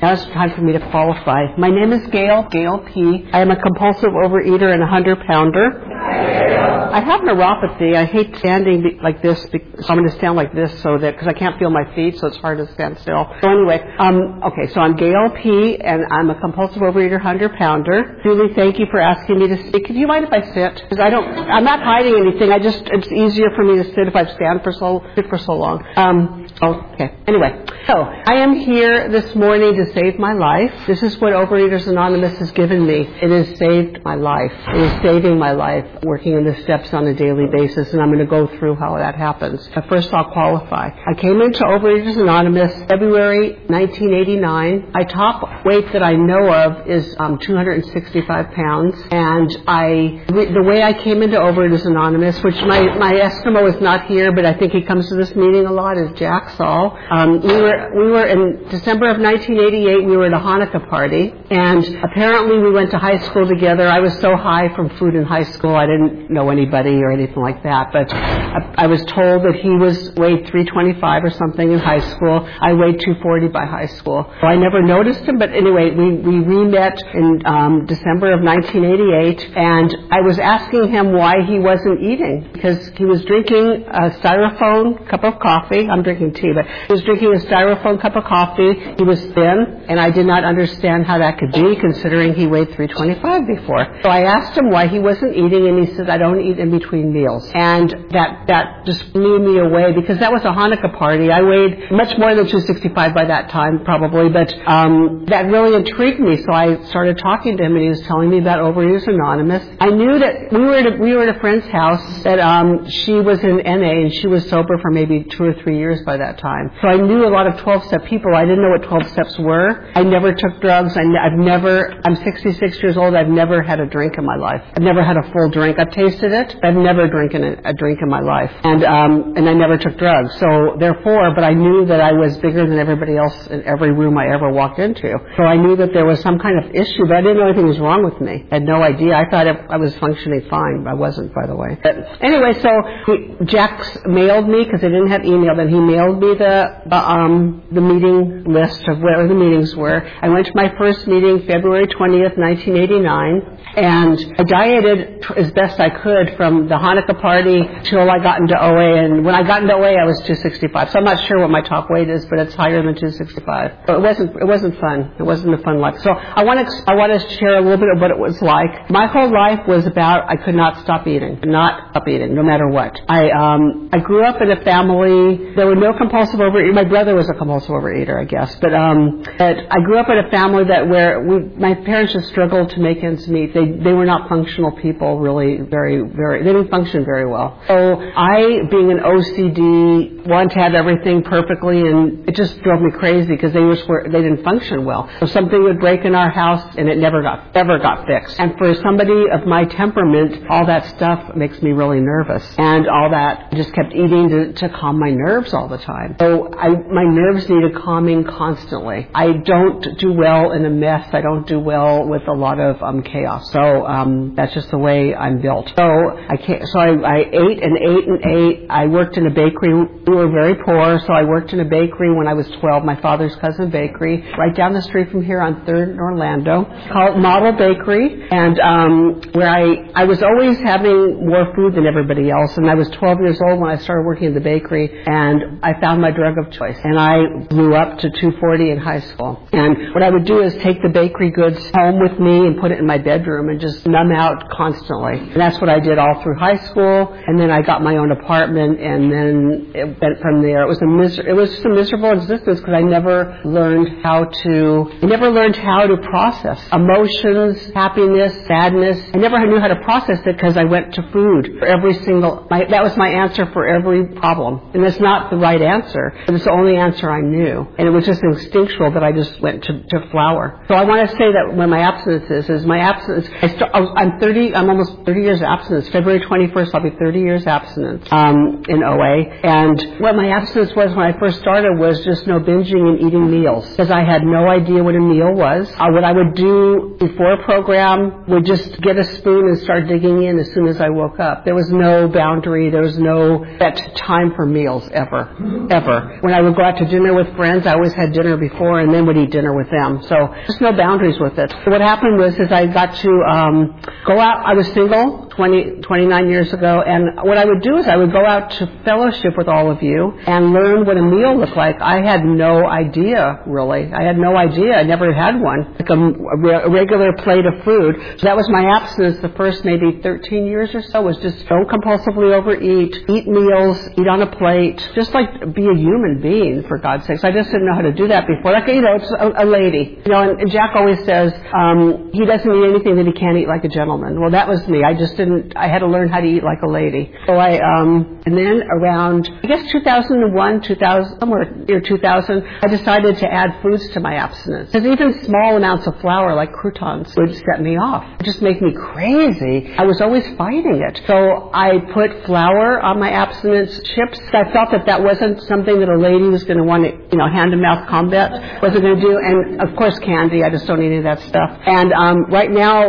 Now it's time for me to qualify. My name is Gail, Gail P. I am a compulsive overeater and a hundred pounder. I have neuropathy. I hate standing like this, so I'm going to stand like this so that because I can't feel my feet, so it's hard to stand still. So anyway, um, okay, so I'm Gail P. and I'm a compulsive overeater, hundred pounder. Julie, thank you for asking me to speak. Do you mind if I sit? Because I don't, I'm not hiding anything. I just, it's easier for me to sit if I stand for so sit for so long. Um, okay. Anyway, so I am here this morning to save my life. This is what Overeaters Anonymous has given me. It has saved my life. It is saving my life, working in the steps on a daily basis, and I'm going to go through how that happens. But first, I'll qualify. I came into Overeaters Anonymous February 1989. My top weight that I know of is um, 265 pounds, and I the way I came into Overeaters Anonymous, which my my Eskimo is not here, but I think he comes to this meeting a lot, is Jack Saul. Um, we were we were in December of 1988. We were at a Hanukkah party, and apparently we went to high school together. I was so high from food in high school, I didn't know anybody or anything like that. But I, I was told that he was weighed 325 or something in high school. I weighed 240 by high school. So I never noticed him, but anyway, we we re-met in um, December of 1988, and I was asking him why he wasn't eating because he was drinking a styrofoam cup of coffee. I'm drinking tea, but he was drinking a styrofoam cup of coffee. He was thin, and I did not understand how that could be considering he weighed 325 before. So I asked him why he wasn't eating, and he said, I don't eat in between meals. And that, that just blew me away because that was a Hanukkah party. I weighed much more than 265 by that time, probably, but um, that really intrigued me. So I started talking to him, and he was telling me about Overeaters Anonymous. I knew that we were at a, we were at a friend's house that um, she was in NA, and she was sober for maybe two or three years by that time. So I knew a lot of 12-step people. I didn't know what 12 steps were. I never took drugs. I, have never. I'm 66 years old. I've never had a drink in my life. I've never had a full drink. I've tasted it. I've never drinking a, a drink in my life, and um, and I never took drugs. So therefore, but I knew that I was bigger than everybody else in every room I ever walked into. So I knew that there was some kind of issue, but I didn't know anything was wrong with me. I had no idea. I thought I was functioning fine. I wasn't, by the way. But anyway, so he, Jax mailed me because I didn't have email. Then he mailed me the, the um the meeting list of where the meetings were. I went to my first meeting February 20th, 1989, and I dieted as best I could from the Hanukkah party till I got into OA. And when I got into OA, I was 265. So I'm not sure what my top weight is, but it's higher than 265. But it wasn't it wasn't fun. It wasn't a fun life. So I want to I want to share a little bit of what it was like. My whole life was about I could not stop eating, not stop eating, no matter what. I um I grew up in a family. There were no compulsive overeaters. My brother was a compulsive overeater, I guess. But um, but I grew up in a family that where we, my parents just struggled to make ends meet. They they were not functional people, really, very very. They didn't function very well. So I, being an OCD, wanted to have everything perfectly, and it just drove me crazy because they were they didn't function well. So something would break in our house, and it never got ever got fixed. And for somebody of my temperament, all that stuff makes me really nervous, and all that just kept eating to, to calm my nerves all the time. So I my nerves needed calming constantly. I don't do well in a mess. I don't do well with a lot of um, chaos. So um, that's just the way I'm built. So I can't. So I, I ate and ate and ate. I worked in a bakery. We were very poor, so I worked in a bakery when I was 12. My father's cousin bakery, right down the street from here on Third in Orlando, called Model Bakery, and um, where I I was always having more food than everybody else. And I was 12 years old when I started working in the bakery, and I found my drug of choice. And I blew up to 240 in high school. And what I would do is take the bakery goods home with me and put it in my bedroom and just numb out constantly. And that's what I did all through high school. And then I got my own apartment, and then it went from there. It was a mis- it was just a miserable existence because I never learned how to I never learned how to process emotions, happiness, sadness. I never knew how to process it because I went to food for every single. My, that was my answer for every problem, and it's not the right answer, but it's the only answer I knew, and it was just instinctual that I just went to, to flour. So I want to say that when my abstinence is, is my abstinence. I start, I'm 30. I'm almost 30 years abstinence. February 21st, I'll be 30 years abstinence um, in OA. And what my abstinence was when I first started was just no binging and eating meals because I had no idea what a meal was. Uh, what I would do before a program would just get a spoon and start digging in as soon as I woke up. There was no boundary. There was no set time for meals ever. Ever. When I would go out to dinner with friends, I always had dinner before and then would eat dinner with them. So just no boundaries with it. What happened was is I got to um, go out. I was single 20, 29 years ago, and what I would do is I would go out to fellowship with all of you and learn what a meal looked like. I had no idea really. I had no idea. I never had one. Like a, a regular plate of food. So that was my abstinence the first maybe 13 years or so was just don't compulsively overeat, eat meals, eat on a plate, just like be a human being for God's sakes. I just didn't know how to do that before. Like you know, it's a, a lady. You know, and, Jack always says um, he doesn't eat anything that he can't eat like a gentleman. Well, that was me. I just didn't. I had to learn how to eat like a lady. So I um, and then around I guess 2001, 2000, somewhere near 2000, I decided to add foods to my abstinence. Because even small amounts of flour like croutons would set me off. It just make me crazy. I was always fighting it. So I put flour on my abstinence chips. I felt that that wasn't something that a lady was going to want to, you know, hand to mouth combat wasn't going to do. And of course candy. I just don't eat any of that stuff. And um, right now,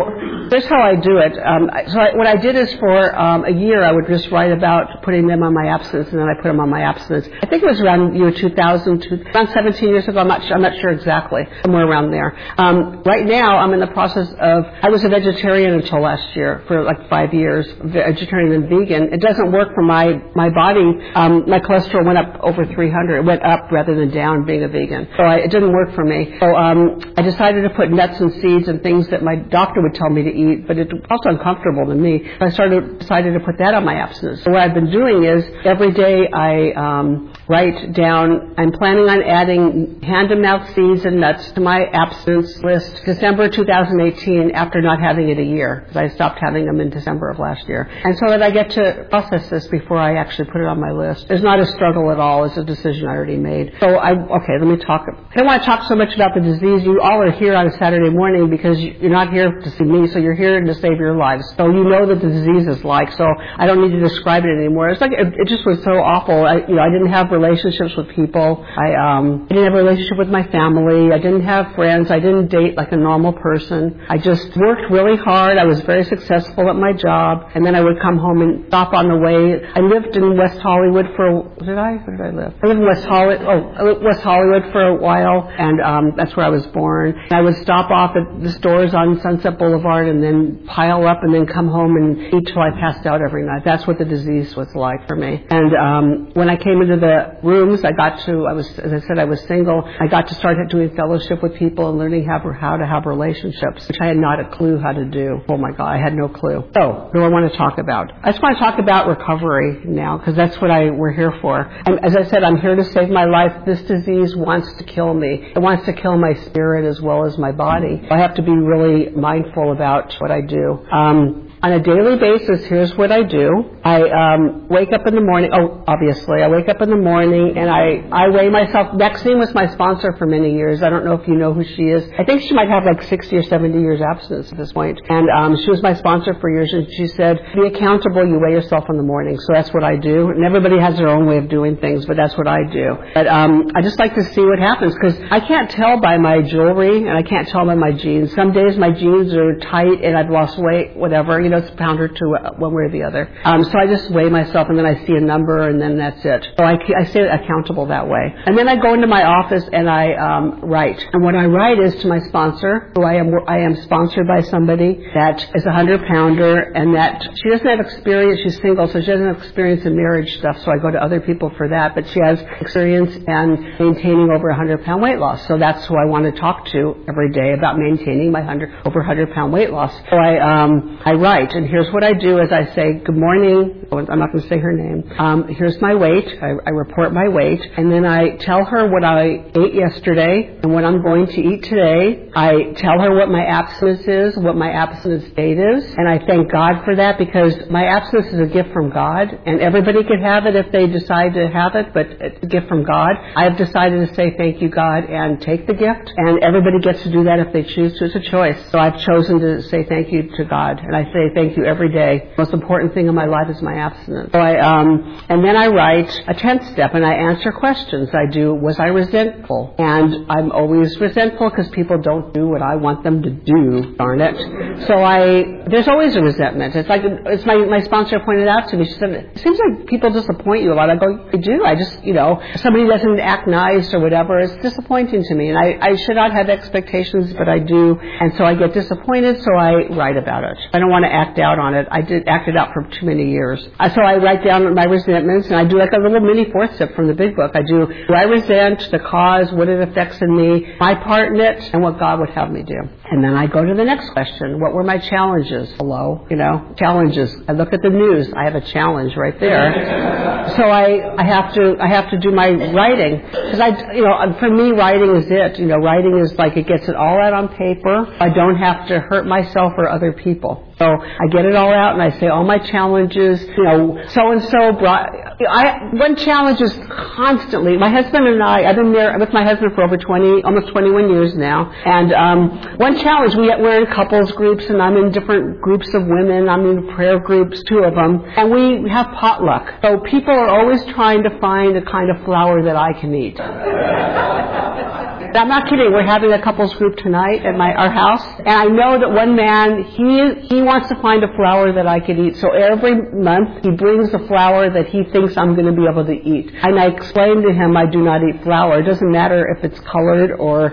here's how I do it. Um, so I, what I did is for um, a year I would just write about putting them on my abstinence, and then I put them on my abstinence. I think it was around year 2000, to, around 17 years ago. I'm not, I'm not sure exactly. Somewhere around there. Um, right now, I'm in the process of. I was a vegetarian until last year for like five years, vegetarian and vegan. It doesn't work for my my body. Um, my cholesterol went up over 300. It went up rather than down being a vegan. So I, it didn't work for me. So um, I decided to put nuts and seeds and things that my doctor would tell me to eat, but it was also uncomfortable to me. So I started decided to put that on my abstinence. So what I've been doing is every day I um, write down. I'm planning on adding hand-to-mouth seeds and nuts to my abstinence list December 2018 after not having it a year because I stopped having them in December of last year. And so that I get to process this before I actually put it on my list. It's not a struggle at all. It's a decision I already made. So I okay. Let me talk. I don't want to talk so much about the disease. You all are here on a Saturday morning because you're not here to see me, so you're here to save your lives. So you know what the disease is like. So I don't need to describe it anymore. It's like it, it just was so awful. I, you know, I didn't have relationships with people. I um, I didn't have a relationship with my family. I didn't have friends. I didn't date like a normal person. I just worked really hard. I was very successful at my job, and then I would come home and stop on the way. I lived in West Hollywood for did I? Where did I live? I lived in West Hollywood. Oh, West Hollywood for a while, and um, that's where I was born. I would stop off at the stores on Sunset Boulevard, and then pile up, and then come home and eat till I passed out every night. That's what the disease was like for me. And um, when I came into the rooms, I got to. I was, as I said, I was single. I got to start doing fellowship with people and learning how how to have relationships, which I had not a clue how to do. Oh my God, I had no clue. So, what do I want to talk about? I just want to talk about recovery now because that's what I we're here for. And as I said, I'm here to save my life. This disease wants to kill me. It wants to kill my spirit as well as my body. I have to be really mindful about what I do. Um, on a daily basis, here's what I do. I um, wake up in the morning. Oh, obviously, I wake up in the morning and I, I weigh myself. Maxine was my sponsor for many years. I don't know if you know who she is. I think she might have like 60 or 70 years abstinence at this point. And um, she was my sponsor for years. And she said, "Be accountable. You weigh yourself in the morning." So that's what I do. And everybody has their own way of doing things, but that's what I do. But um, I just like to see what happens because I can't tell by my jewelry and I can't tell by my jeans. Some days my jeans are tight and I've lost weight, whatever. You know, it's a pound or two uh, one way or the other. Um, so I just weigh myself and then I see a number and then that's it. So I, I stay accountable that way. And then I go into my office and I um, write. And what I write is to my sponsor, who I am I am sponsored by somebody that is a hundred pounder and that she doesn't have experience. She's single, so she doesn't have experience in marriage stuff. So I go to other people for that. But she has experience in maintaining over a hundred pound weight loss. So that's who I want to talk to every day about maintaining my hundred over hundred pound weight loss. So I um, I write and here's what I do is I say, good morning. I'm not going to say her name. Um, here's my weight. I, I report my weight. And then I tell her what I ate yesterday and what I'm going to eat today. I tell her what my abstinence is, what my abstinence date is. And I thank God for that because my abstinence is a gift from God. And everybody could have it if they decide to have it, but it's a gift from God. I have decided to say thank you, God, and take the gift. And everybody gets to do that if they choose to. It's a choice. So I've chosen to say thank you to God. And I say thank you every day. Most important thing in my life is my abstinence. So I, um, and then I write a tenth step and I answer questions. I do, was I resentful? And I'm always resentful because people don't do what I want them to do, darn it. So I, there's always a resentment. It's like, it's my, my sponsor pointed out to me, she said, it seems like people disappoint you a lot. I go, do. I just, you know, somebody doesn't act nice or whatever, it's disappointing to me. And I, I should not have expectations, but I do. And so I get disappointed, so I write about it. I don't want to act out on it. I did act it out for too many years. So I write down my resentments and I do like a little mini fourth step from the big book. I do, do I resent the cause, what it affects in me, my part in it, and what God would have me do. And then I go to the next question. What were my challenges? Hello, you know, challenges. I look at the news. I have a challenge right there. so I, I have to, I have to do my writing because I, you know, for me, writing is it. You know, writing is like it gets it all out on paper. I don't have to hurt myself or other people. So I get it all out and I say all my challenges, you know, so and so brought, I, one challenge is constantly, my husband and I, I've been there with my husband for over 20, almost 21 years now, and um, one challenge, we, we're in couples groups and I'm in different groups of women, I'm in prayer groups, two of them, and we have potluck. So people are always trying to find a kind of flour that I can eat. I'm not kidding. We're having a couples group tonight at my our house, and I know that one man he he wants to find a flour that I could eat. So every month he brings a flour that he thinks I'm going to be able to eat. And I explain to him I do not eat flour. It doesn't matter if it's colored or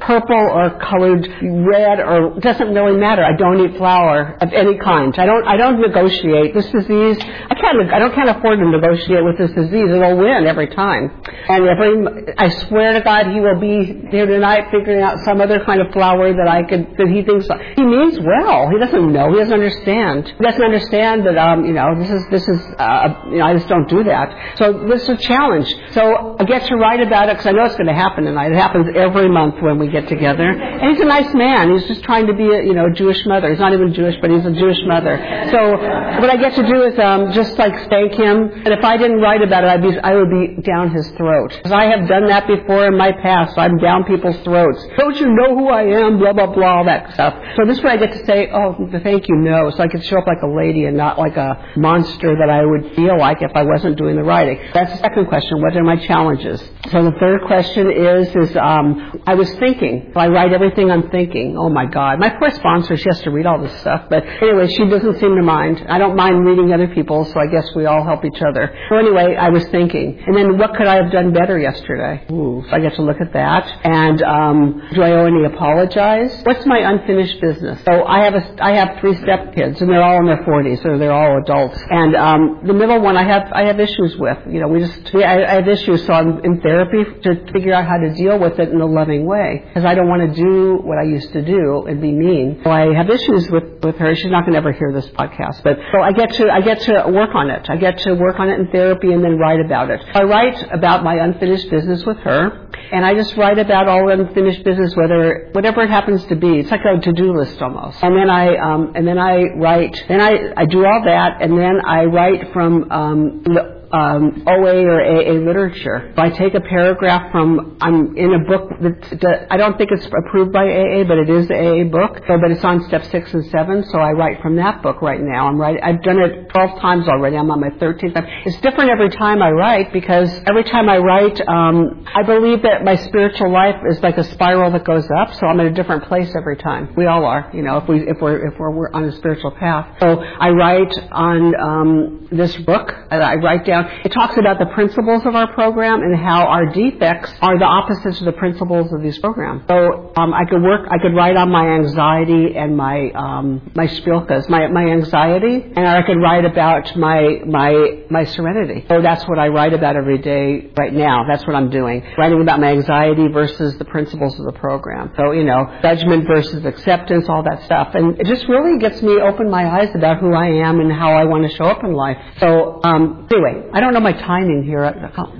purple or colored red or doesn't really matter. I don't eat flour of any kind. I don't I don't negotiate. This disease I can't I don't can't afford to negotiate with this disease. It'll win every time. And every I swear to God he will be here tonight figuring out some other kind of flour that I could, that he thinks, he means well. He doesn't know. He doesn't understand. He doesn't understand that, um, you know, this is, this is, uh, you know, I just don't do that. So this is a challenge. So I get to write about it because I know it's going to happen tonight. It happens every month when we get together. And he's a nice man. He's just trying to be a, you know, Jewish mother. He's not even Jewish, but he's a Jewish mother. So what I get to do is, um, just like thank him. And if I didn't write about it, I'd be, I would be down his throat. Because I have done that before in my past. I'm down people's throats. Don't you know who I am? Blah, blah, blah, all that stuff. So this way I get to say, oh, thank you, no. So I can show up like a lady and not like a monster that I would feel like if I wasn't doing the writing. That's the second question. What are my challenges? So the third question is, is, um, I was thinking. I write everything I'm thinking. Oh my God. My poor sponsor, she has to read all this stuff. But anyway, she doesn't seem to mind. I don't mind reading other people, so I guess we all help each other. So anyway, I was thinking. And then what could I have done better yesterday? Ooh, so I get to look at that. And um, do I owe any apologize? What's my unfinished business? So I have a, I have three stepkids, and they're all in their 40s, so they're all adults. And um, the middle one, I have I have issues with. You know, we just we, I, I have issues, so I'm in therapy to figure out how to deal with it in a loving way because I don't want to do what I used to do and be mean. So I have issues with with her. She's not going to ever hear this podcast, but so I get to I get to work on it. I get to work on it in therapy and then write about it. I write about my unfinished business with her, and I just write about all unfinished business, whether whatever it happens to be. It's like a to-do list almost. And then I um, and then I write. Then I I do all that, and then I write from um, um, OA or AA literature. If I take a paragraph from, I'm in a book that, I don't think it's approved by AA, but it is the AA book. But it's on step six and seven, so I write from that book right now. I'm writing, I've done it 12 times already. I'm on my 13th time. It's different every time I write because every time I write, um, I believe that my spiritual life is like a spiral that goes up, so I'm in a different place every time. We all are, you know, if we, if we're, if we're, we're on a spiritual path. So I write on, um, this book, I write down it talks about the principles of our program and how our defects are the opposites of the principles of these programs. So um, I could work, I could write on my anxiety and my um, my shpilkes, my my anxiety, and I could write about my my my serenity. So that's what I write about every day right now. That's what I'm doing, writing about my anxiety versus the principles of the program. So you know, judgment versus acceptance, all that stuff, and it just really gets me open my eyes about who I am and how I want to show up in life. So um, anyway, I don't know my timing here.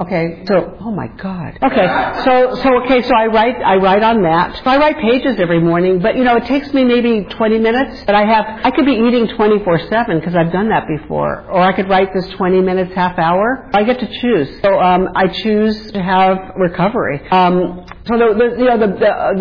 Okay, so oh my God. Okay, so so okay, so I write I write on that. So I write pages every morning, but you know it takes me maybe 20 minutes. But I have I could be eating 24/7 because I've done that before, or I could write this 20 minutes, half hour. I get to choose. So um, I choose to have recovery. Um, So the, the you know the,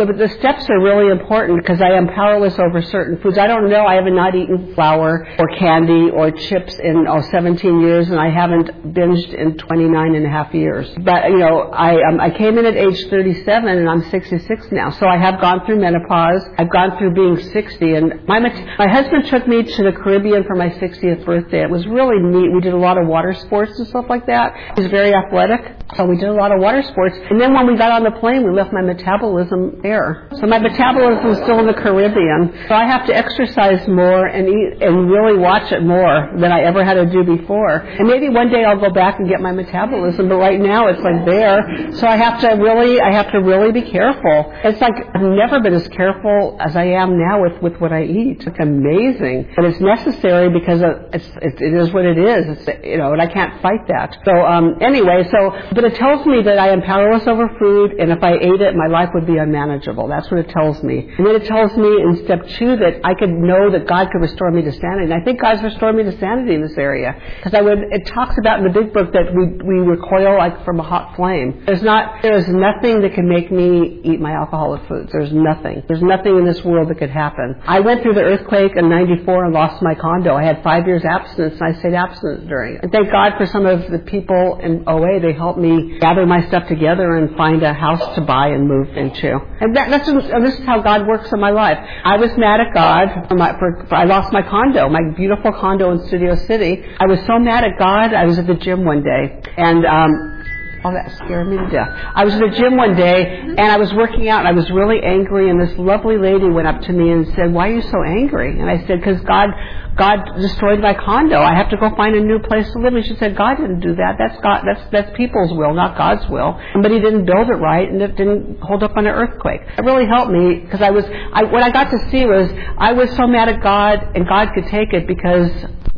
the the steps are really important because I am powerless over certain foods. I don't know. I have not eaten flour or candy or chips in oh, 17 years, and I haven't binged in 29 and a half years. But you know, I um, I came in at age 37, and I'm 66 now. So I have gone through menopause. I've gone through being 60, and my my husband took me to the Caribbean for my 60th birthday. It was really neat. We did a lot of water sports and stuff like that. He's very athletic, so we did a lot of water sports. And then when we got on the plane, we left my metabolism there. So my metabolism is still in the Caribbean. So I have to exercise more and eat and really watch it more than I ever had to do before. And maybe one day I'll go back and get my metabolism, but right now it's like there. So I have to really, I have to really be careful. It's like I've never been as careful as I am now with, with what I eat. It's amazing. But it's necessary because it's, it, it is what it is. It's, you know, and I can't fight that. So, um, anyway, so, but it tells me that I am powerless over food and if I ate it, my life would be unmanageable. That's what it tells me. And then it tells me in step two that I could know that God could restore me to sanity. And I think God's restored me to sanity in this area. Because I would, it talks about in the big book that we, we recoil like from a hot flame. There's not, there's nothing that can make me eat my alcoholic foods. There's nothing. There's nothing in this world that could happen. I went through the earthquake in 94 and lost my condo. I had five years abstinence and I stayed abstinent during it. And thank God for some of the people in OA. They helped me gather my stuff together and find a house to buy and move into. And that, that's, this is how God works in my life. I was mad at God for my, for, for, I lost my condo, my beautiful condo in Studio City. I was so mad at God. I was at the gym one day and, um, Oh, that scared me to death. I was at the gym one day and I was working out and I was really angry and this lovely lady went up to me and said, why are you so angry? And I said, because God, God destroyed my condo. I have to go find a new place to live. And she said, God didn't do that. That's God, that's, that's people's will, not God's will. But he didn't build it right and it didn't hold up on an earthquake. It really helped me because I was, I, what I got to see was I was so mad at God and God could take it because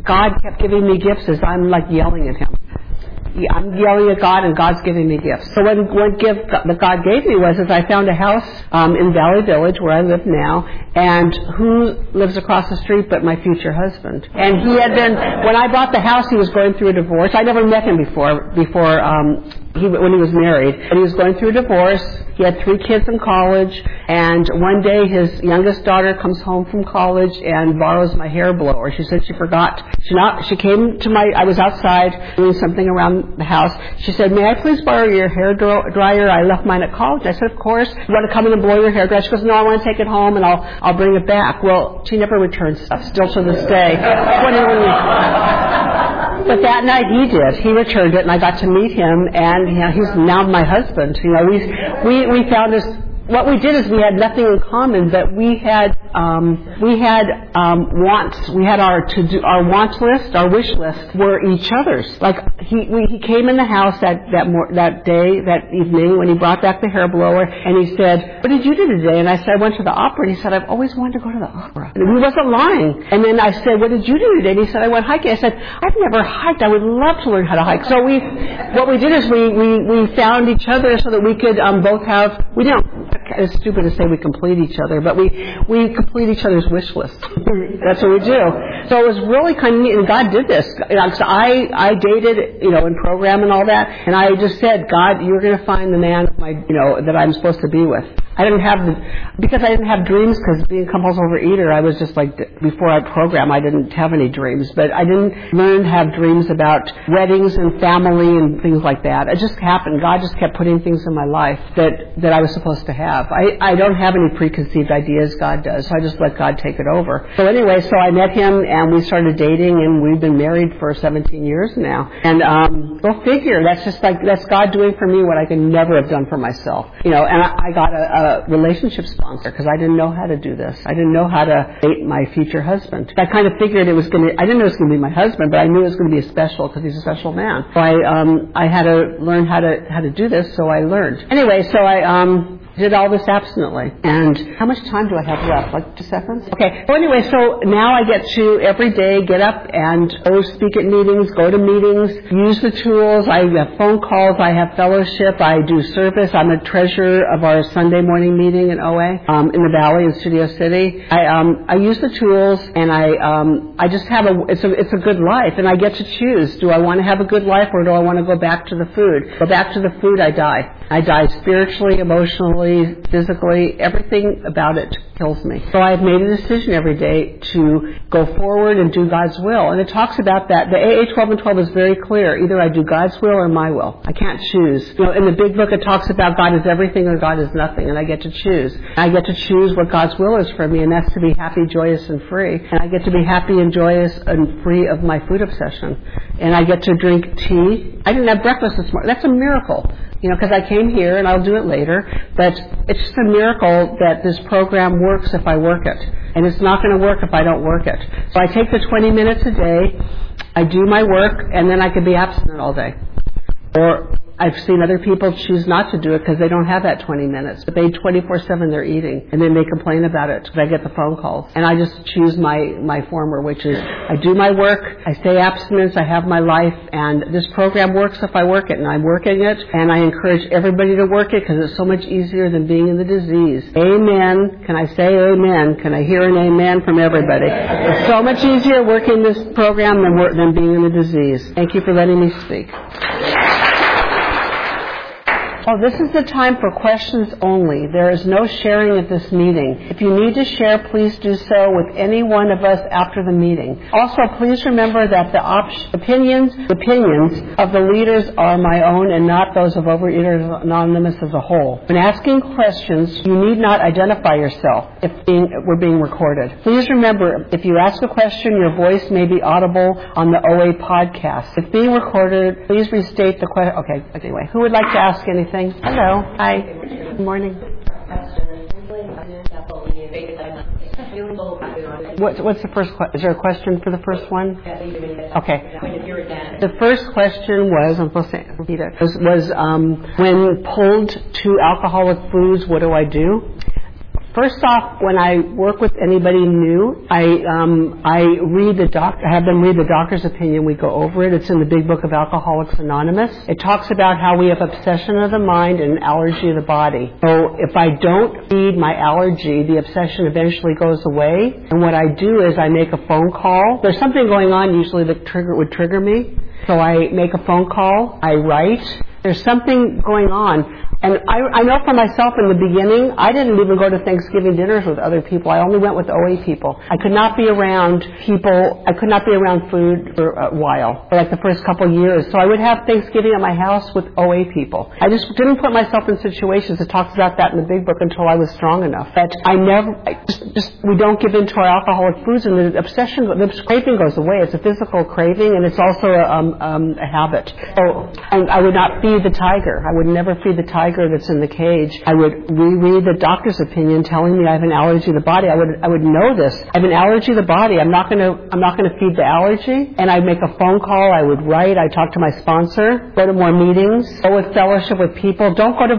God kept giving me gifts as I'm like yelling at him. I'm yelling at God and God's giving me gifts. So what, what gift that God gave me was is I found a house um, in Valley Village where I live now and who lives across the street but my future husband. And he had been, when I bought the house he was going through a divorce. I never met him before, before um, he, when he was married. And he was going through a divorce. He had three kids in college. And one day his youngest daughter comes home from college and borrows my hair blower. She said she forgot. She not, she came to my, I was outside doing something around the house. She said, may I please borrow your hair dryer? I left mine at college. I said, of course. You want to come in and blow your hair dryer? She goes, no, I want to take it home and I'll, I'll bring it back. Well, she never returned stuff, still to this day. 21 years. But that night he did. He returned it, and I got to meet him, and you know, he's now my husband. You know, we we we found this what we did is we had nothing in common, but we had um, we had um, wants. We had our to do our wants list, our wish list were each other's. Like he we, he came in the house that that mor- that day that evening when he brought back the hair blower, and he said, "What did you do today?" And I said, "I went to the opera." And he said, "I've always wanted to go to the opera." And he wasn't lying. And then I said, "What did you do today?" And he said, "I went hiking." I said, "I've never hiked. I would love to learn how to hike." So we what we did is we we we found each other so that we could um, both have we don't it's stupid to say we complete each other, but we, we complete each other's wish list. That's what we do. So it was really kind of neat, and God did this. So I, I dated, you know, in program and all that, and I just said, God, you're going to find the man, my, you know, that I'm supposed to be with. I didn't have the, because I didn't have dreams because being a compulsive overeater, I was just like, before I program, I didn't have any dreams, but I didn't learn to have dreams about weddings and family and things like that. It just happened. God just kept putting things in my life that, that I was supposed to have. I, I don't have any preconceived ideas, God does, so I just let God take it over. So anyway, so I met him and we started dating and we've been married for 17 years now. And, um, go figure, that's just like, that's God doing for me what I could never have done for myself. You know, and I, I got a, a relationship sponsor because I didn't know how to do this. I didn't know how to date my future husband. I kind of figured it was going to, I didn't know it was going to be my husband, but I knew it was going to be a special because he's a special man. So I, um, I had to learn how to, how to do this, so I learned. Anyway, so I, um, did all this abstinently. And how much time do I have left? Like two seconds? Okay. So anyway, so now I get to every day get up and go speak at meetings, go to meetings, use the tools. I have phone calls. I have fellowship. I do service. I'm a treasurer of our Sunday morning meeting in OA um, in the Valley in Studio City. I um, I use the tools and I um, I just have a it's a it's a good life and I get to choose. Do I want to have a good life or do I want to go back to the food? Go back to the food, I die. I die spiritually, emotionally, physically. Everything about it kills me. So I've made a decision every day to go forward and do God's will. And it talks about that. The AA 12 and 12 is very clear. Either I do God's will or my will. I can't choose. You know, in the big book it talks about God is everything or God is nothing, and I get to choose. I get to choose what God's will is for me, and that's to be happy, joyous, and free. And I get to be happy and joyous and free of my food obsession. And I get to drink tea. I didn't have breakfast this morning. That's a miracle you know, because I came here and I'll do it later, but it's just a miracle that this program works if I work it. And it's not going to work if I don't work it. So I take the 20 minutes a day, I do my work, and then I can be abstinent all day. Or I've seen other people choose not to do it because they don't have that 20 minutes. But they 24/7 they're eating, and then they complain about it because I get the phone calls. And I just choose my my former, which is I do my work, I stay abstinence, I have my life, and this program works if I work it, and I'm working it. And I encourage everybody to work it because it's so much easier than being in the disease. Amen. Can I say amen? Can I hear an amen from everybody? It's so much easier working this program than than being in the disease. Thank you for letting me speak. Oh, this is the time for questions only. There is no sharing at this meeting. If you need to share, please do so with any one of us after the meeting. Also, please remember that the op- opinions, opinions of the leaders are my own and not those of Overeaters Anonymous as a whole. When asking questions, you need not identify yourself if being, we're being recorded. Please remember, if you ask a question, your voice may be audible on the OA podcast. If being recorded, please restate the question. Okay, anyway, who would like to ask anything? Hello. Hi. Good morning. What, what's the first question? Is there a question for the first one? Okay. The first question was, I'm supposed to repeat it, was, was um, when pulled to alcoholic foods, what do I do? First off, when I work with anybody new, I um, I read the doc. I have them read the doctor's opinion. We go over it. It's in the Big Book of Alcoholics Anonymous. It talks about how we have obsession of the mind and allergy of the body. So if I don't feed my allergy, the obsession eventually goes away. And what I do is I make a phone call. There's something going on usually that trigger would trigger me. So I make a phone call. I write. There's something going on. And I, I know for myself in the beginning, I didn't even go to Thanksgiving dinners with other people. I only went with OA people. I could not be around people, I could not be around food for a while, for like the first couple years. So I would have Thanksgiving at my house with OA people. I just didn't put myself in situations, it talks about that in the big book until I was strong enough. That I never, I just, just, we don't give in to our alcoholic foods and the obsession, the craving goes away. It's a physical craving and it's also a, um, um, a habit. So, and I would not feed the tiger. I would never feed the tiger tiger that's in the cage, I would reread the doctor's opinion telling me I have an allergy to the body. I would I would know this. I have an allergy to the body. I'm not going to I'm not going to feed the allergy. And I'd make a phone call. I would write. I talk to my sponsor. Go to more meetings. Go with fellowship with people. Don't go to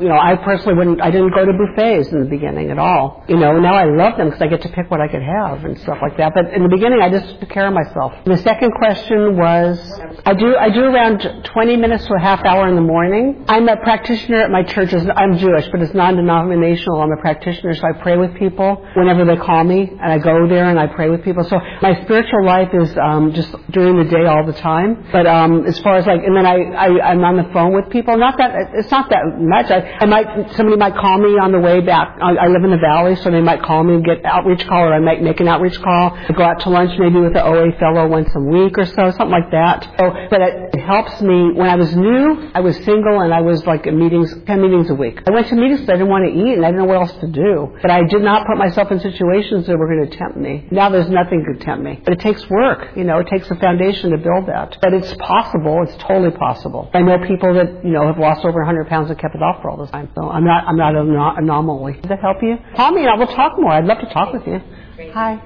you know I personally wouldn't I didn't go to buffets in the beginning at all. You know now I love them because I get to pick what I could have and stuff like that. But in the beginning I just took care of myself. The second question was I do I do around 20 minutes to a half hour in the morning. I'm a practitioner at my church is I'm Jewish, but it's non-denominational. I'm a practitioner, so I pray with people whenever they call me, and I go there and I pray with people. So my spiritual life is um, just during the day all the time. But um, as far as like, and then I, I I'm on the phone with people. Not that it's not that much. I, I might somebody might call me on the way back. I, I live in the valley, so they might call me and get outreach call, or I might make an outreach call. I go out to lunch maybe with the OA fellow once a week or so, something like that. So, but it helps me. When I was new, I was single and I was like in meetings 10 meetings a week. I went to meetings because I didn't want to eat and I didn't know what else to do. But I did not put myself in situations that were going to tempt me. Now there's nothing to tempt me. But it takes work. You know, it takes a foundation to build that. But it's possible. It's totally possible. I know people that, you know, have lost over 100 pounds and kept it off for all this time. So I'm not, I'm not an anomaly. Does that help you? Call me and I will talk more. I'd love to talk with you. Hi.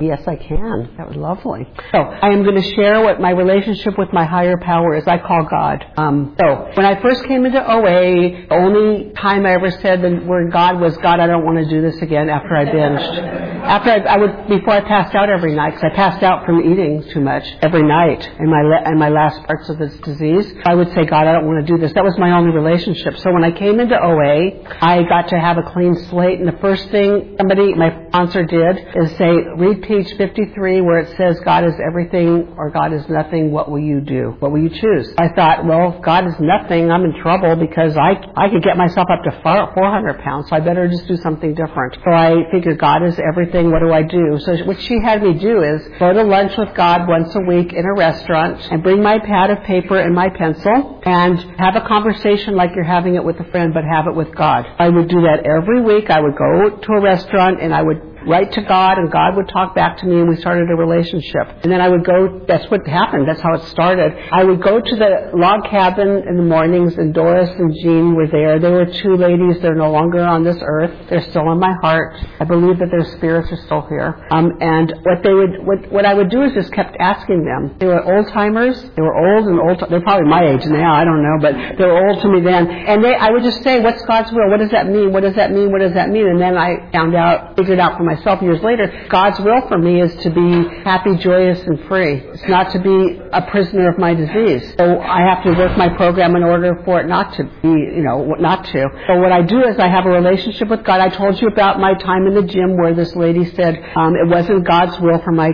Yes, I can. That was lovely. So I am going to share what my relationship with my higher power is. I call God. Um, so when I first came into OA, the only time I ever said the word God was, God, I don't want to do this again after I binged. after I, I would before I passed out every night because I passed out from eating too much every night in my le- in my last parts of this disease. I would say, God, I don't want to do this. That was my only relationship. So when I came into OA, I got to have a clean slate, and the first thing somebody, my sponsor, did is say, read page 53 where it says, God is everything or God is nothing. What will you do? What will you choose? I thought, well, if God is nothing, I'm in trouble because I I could get myself up to 400 pounds, so I better just do something different. So I figured, God is everything. What do I do? So what she had me do is go to lunch with God once a week in a restaurant and bring my pad of paper and my pencil and have a conversation like you're having it with a friend, but have it with God. I would do that every week. I would go to a restaurant and I would write to God and God would talk back to me and we started a relationship. And then I would go, that's what happened, that's how it started. I would go to the log cabin in the mornings and Doris and Jean were there. They were two ladies, they're no longer on this earth. They're still in my heart. I believe that their spirits are still here. Um, and what they would, what, what I would do is just kept asking them. They were old timers, they were old and old, they're probably my age now, I don't know, but they were old to me then. And they, I would just say, what's God's will? What does that mean? What does that mean? What does that mean? And then I found out, figured out for myself myself years later, God's will for me is to be happy, joyous, and free. It's not to be a prisoner of my disease. So I have to work my program in order for it not to be, you know, not to. So what I do is I have a relationship with God. I told you about my time in the gym where this lady said um, it wasn't God's will for my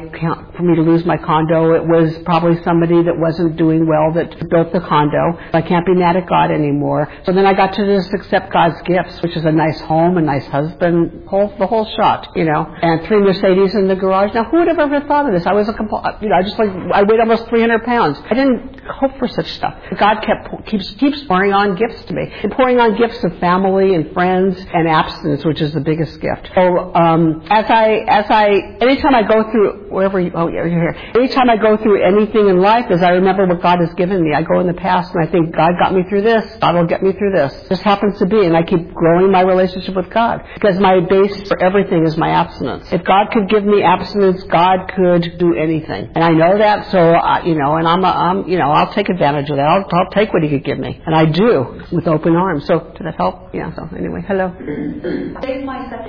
for me to lose my condo. It was probably somebody that wasn't doing well that built the condo. I can't be mad at God anymore. So then I got to just accept God's gifts, which is a nice home, a nice husband, whole the whole shot, you know and three Mercedes in the garage. Now, who would have ever thought of this? I was a, you know, I just like, I weighed almost 300 pounds. I didn't hope for such stuff. God kept, keeps, keeps pouring on gifts to me. And pouring on gifts of family and friends and abstinence, which is the biggest gift. So, um, as I, as I, anytime I go through, wherever you, oh, you're here. Anytime I go through anything in life is I remember what God has given me. I go in the past and I think, God got me through this. God will get me through this. This happens to be, and I keep growing my relationship with God. Because my base for everything is my abstinence. If God could give me abstinence, God could do anything. And I know that, so, uh, you know, and I'm, a, I'm, you know, I'll take advantage of that. I'll, I'll take what He could give me. And I do, with open arms. So, did that help? Yeah, so anyway, hello.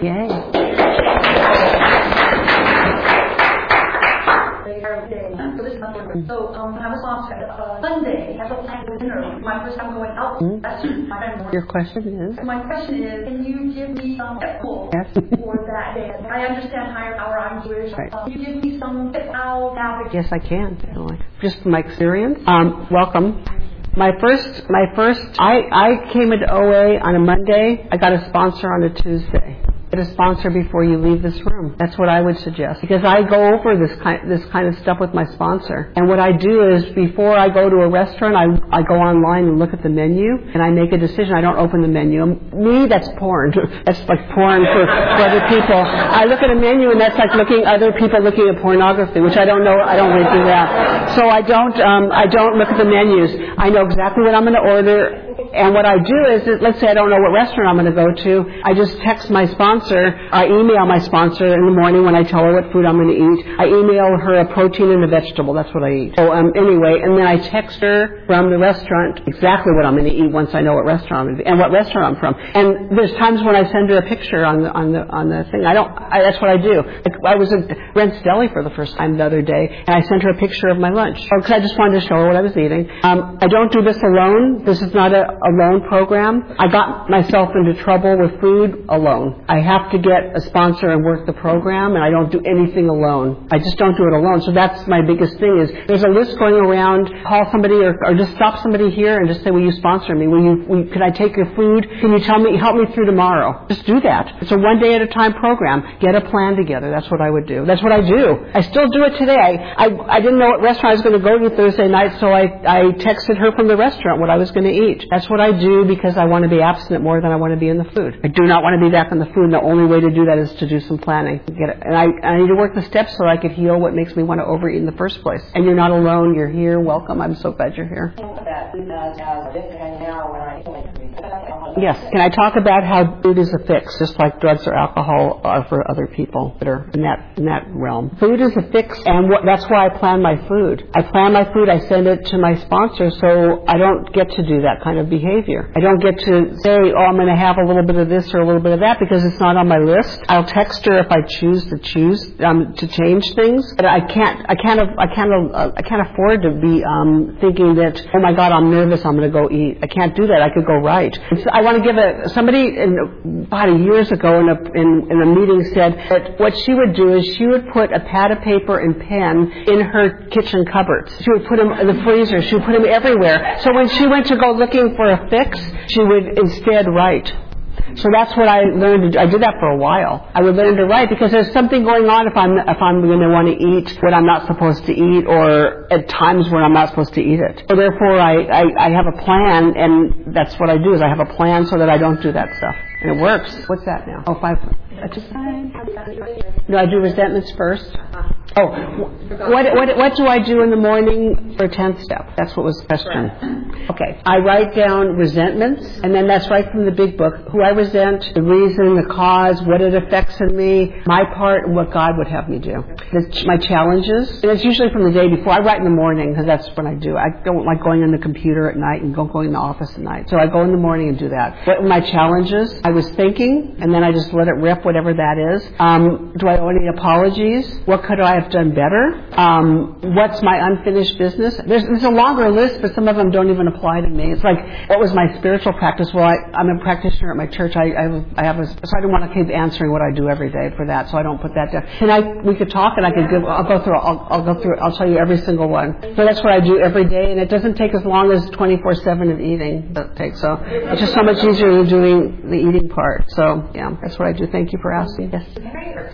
Yay. So this month, so um, I was on uh, Sunday, I have a planned dinner. My first time going out. Mm-hmm. That's my friend. Your question is? My question is, can you give me some tips yes. for that day? I understand higher power. I'm Jewish. Right. Um, can you give me some tips how navigate? Yes, I can. Just from my experience. Um, welcome. My first, my first, I, I came into OA on a Monday. I got a sponsor on a Tuesday. Get a sponsor before you leave this room. That's what I would suggest. Because I go over this kind, this kind of stuff with my sponsor. And what I do is before I go to a restaurant, I, I go online and look at the menu and I make a decision. I don't open the menu. Me, that's porn. That's like porn for, for other people. I look at a menu and that's like looking, other people looking at pornography, which I don't know, I don't really do that. So I don't, um, I don't look at the menus. I know exactly what I'm going to order and what I do is, let's say I don't know what restaurant I'm going to go to, I just text my sponsor, I email my sponsor in the morning when I tell her what food I'm going to eat. I email her a protein and a vegetable. That's what I eat. So um, anyway, and then I text her from the restaurant exactly what I'm going to eat once I know what restaurant and what restaurant I'm from. And there's times when I send her a picture on the on the on the thing. I don't. I, that's what I do. I was at Brent's Deli for the first time the other day, and I sent her a picture of my lunch because I just wanted to show her what I was eating. Um, I don't do this alone. This is not a alone program. I got myself into trouble with food alone. I have to get a sponsor and work the program, and I don't do anything alone. I just don't do it alone. So that's my biggest thing is there's a list going around, call somebody or, or just stop somebody here and just say, will you sponsor me? Will you, will, can I take your food? Can you tell me, help me through tomorrow? Just do that. It's a one day at a time program. Get a plan together. That's what I would do. That's what I do. I still do it today. I, I, I didn't know what restaurant I was going to go to Thursday night, so I, I texted her from the restaurant what I was going to eat. That's what I do because I want to be abstinent more than I want to be in the food. I do not want to be back in the food, only way to do that is to do some planning. Get. And I, I need to work the steps so I could heal what makes me want to overeat in the first place. And you're not alone. You're here. Welcome. I'm so glad you're here. Yes. Can I talk about how food is a fix, just like drugs or alcohol are for other people that are in that in that realm? Food is a fix, and what, that's why I plan my food. I plan my food. I send it to my sponsor, so I don't get to do that kind of behavior. I don't get to say, "Oh, I'm going to have a little bit of this or a little bit of that," because it's not on my list. I'll text her if I choose to choose um, to change things. But I can't. I can't. I can't. Uh, I can't afford to be um, thinking that. Oh my God, I'm nervous. I'm going to go eat. I can't do that. I could go write. So I want to give a somebody in, about a years ago in a in, in a meeting said that what she would do is she would put a pad of paper and pen in her kitchen cupboards. She would put them in the freezer. She would put them everywhere. So when she went to go looking for a fix, she would instead write. So that's what I learned. To, I did that for a while. I would learn to write because there's something going on if I'm if I'm going to want to eat what I'm not supposed to eat, or at times when I'm not supposed to eat it. So therefore, I, I I have a plan, and that's what I do is I have a plan so that I don't do that stuff, and it works. What's that now? Oh, five. No, I do resentments first. Oh, what, what, what do I do in the morning for 10th step? That's what was the question. Okay, I write down resentments, and then that's right from the big book. Who I resent, the reason, the cause, what it affects in me, my part, and what God would have me do. The, my challenges, and it's usually from the day before. I write in the morning because that's when I do. I don't like going in the computer at night and don't going in the office at night. So I go in the morning and do that. What my challenges? I was thinking, and then I just let it rip, whatever that is. Um, do I owe any apologies? What could I have done better? Um, what's my unfinished business? There's, there's a longer list, but some of them don't even apply to me. It's like, what was my spiritual practice? Well, I, I'm a practitioner at my church. I, I, I have a, so I don't want to keep answering what I do every day for that, so I don't put that down. Can I, we could talk and I could give, I'll go through, I'll, I'll go through, I'll tell you every single one. So that's what I do every day, and it doesn't take as long as 24-7 of eating that takes. So it's just so much easier than doing the eating part. So yeah, that's what I do. Thank you for asking. Yes.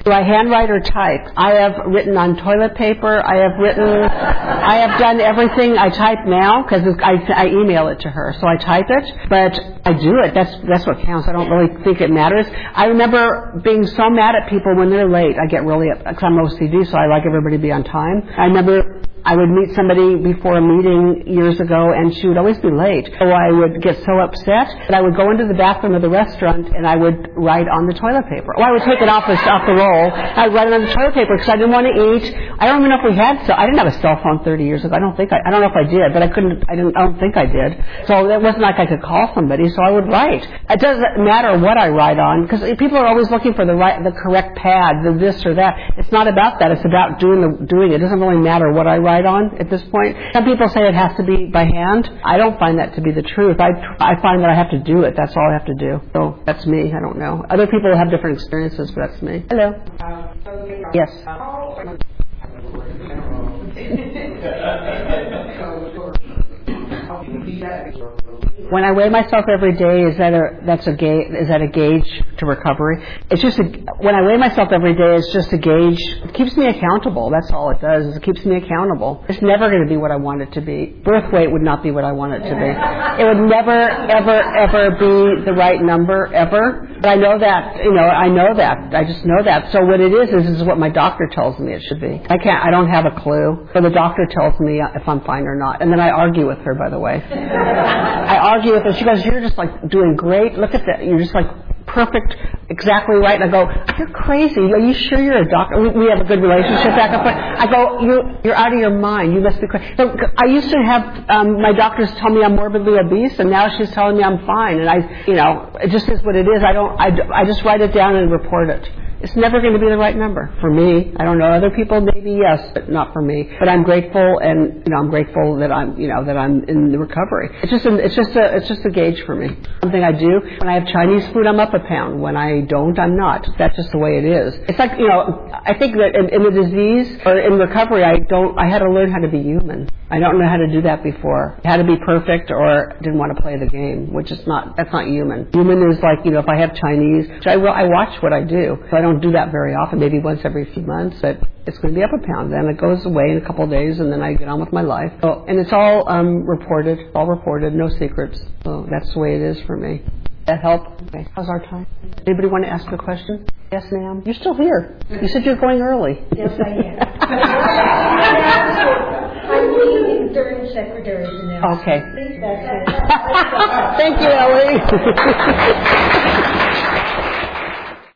Do I handwrite or type? I have written on toilet paper. I have written, I have done everything. I type now because I, I email it to her. So I type it, but I do it. That's, that's what counts. I don't really think it matters. I remember being so mad at people when they're late. I get really, because I'm OCD, so I like everybody to be on time. I remember I would meet somebody before a meeting years ago and she would always be late. So I would get so upset that I would go into the bathroom of the restaurant and I would write on the toilet paper. Or I would take it off the, off the roll. I'd write it on the toilet paper because I didn't want to eat. I don't even know if we had, so I didn't have a cell phone 30 years ago. I don't think I, I don't know if I did, but I couldn't, I didn't, I don't think I did. So it wasn't like I could call somebody, so I would write. It doesn't matter what I write on because people are always looking for the right, the correct pad, the this or that. It's not about that. It's about doing the, doing it. It doesn't really matter what I write on at this point. Some people say it has to be by hand. I don't find that to be the truth. I, I find that I have to do it. That's all I have to do. So that's me. I don't know. Other people have different experiences, but that's me. Hello. Yes. When I weigh myself every day, is that a that's a gauge? Is that a gauge to recovery? It's just a, when I weigh myself every day, it's just a gauge. It keeps me accountable. That's all it does. Is it keeps me accountable. It's never going to be what I want it to be. Birth weight would not be what I want it to be. It would never, ever, ever be the right number ever. But I know that. You know, I know that. I just know that. So what it is is is what my doctor tells me it should be. I can't. I don't have a clue. So the doctor tells me if I'm fine or not, and then I argue with her. By the way, I argue with her. She goes, "You're just like doing great. Look at that. You're just like perfect, exactly right." And I go, "You're crazy. Are you sure you're a doctor?" We, we have a good relationship back and forth. I go, "You you're out of your mind. You must be crazy." So I used to have um, my doctors tell me I'm morbidly obese, and now she's telling me I'm fine. And I, you know, it just is what it is. I don't. I, I just write it down and report it. It's never going to be the right number for me. I don't know other people, maybe yes, but not for me. But I'm grateful, and you know, I'm grateful that I'm, you know, that I'm in the recovery. It's just, a, it's just a, it's just a gauge for me. Something I do when I have Chinese food, I'm up a pound. When I don't, I'm not. That's just the way it is. It's like, you know, I think that in, in the disease or in recovery, I don't, I had to learn how to be human. I don't know how to do that before. I had to be perfect or didn't want to play the game, which is not, that's not human. Human is like, you know, if I have Chinese, I, I watch what I do. So I don't do that very often, maybe once every few months, but it's going to be up a pound. Then it goes away in a couple of days and then I get on with my life. So, and it's all um, reported, all reported, no secrets. So that's the way it is for me. That help? Okay. How's our time? Anybody want to ask a question? Yes, ma'am. You're still here. You said you're going early. Yes, I am. I'm meeting during secretary's announcement. Okay. Thank you, Ellie.